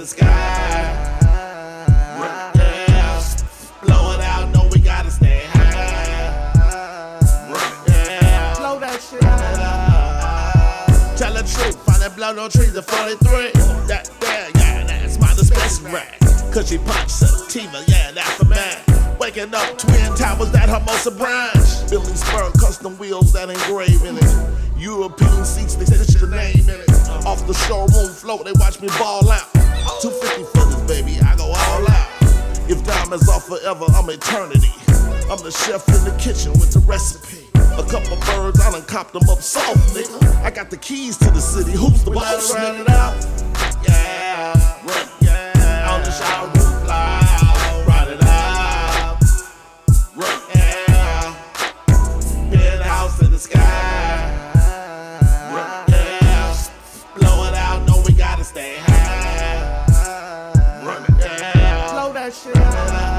the sky. Tell the truth, find that blow no trees at 43. That, yeah, yeah, that's my dispensary. Cause she punched sativa, yeah, that's for man. Waking up twin towers, that Hermosa branch. Billy Spur, custom wheels that engrave in it. European seats, they stitch the name in it. Off the showroom floor, they watch me ball diamonds are forever, I'm eternity. I'm the chef in the kitchen with the recipe. A couple birds, I done copped them up soft, nigga. I got the keys to the city. Who's the boss, nigga? it out. that shit out.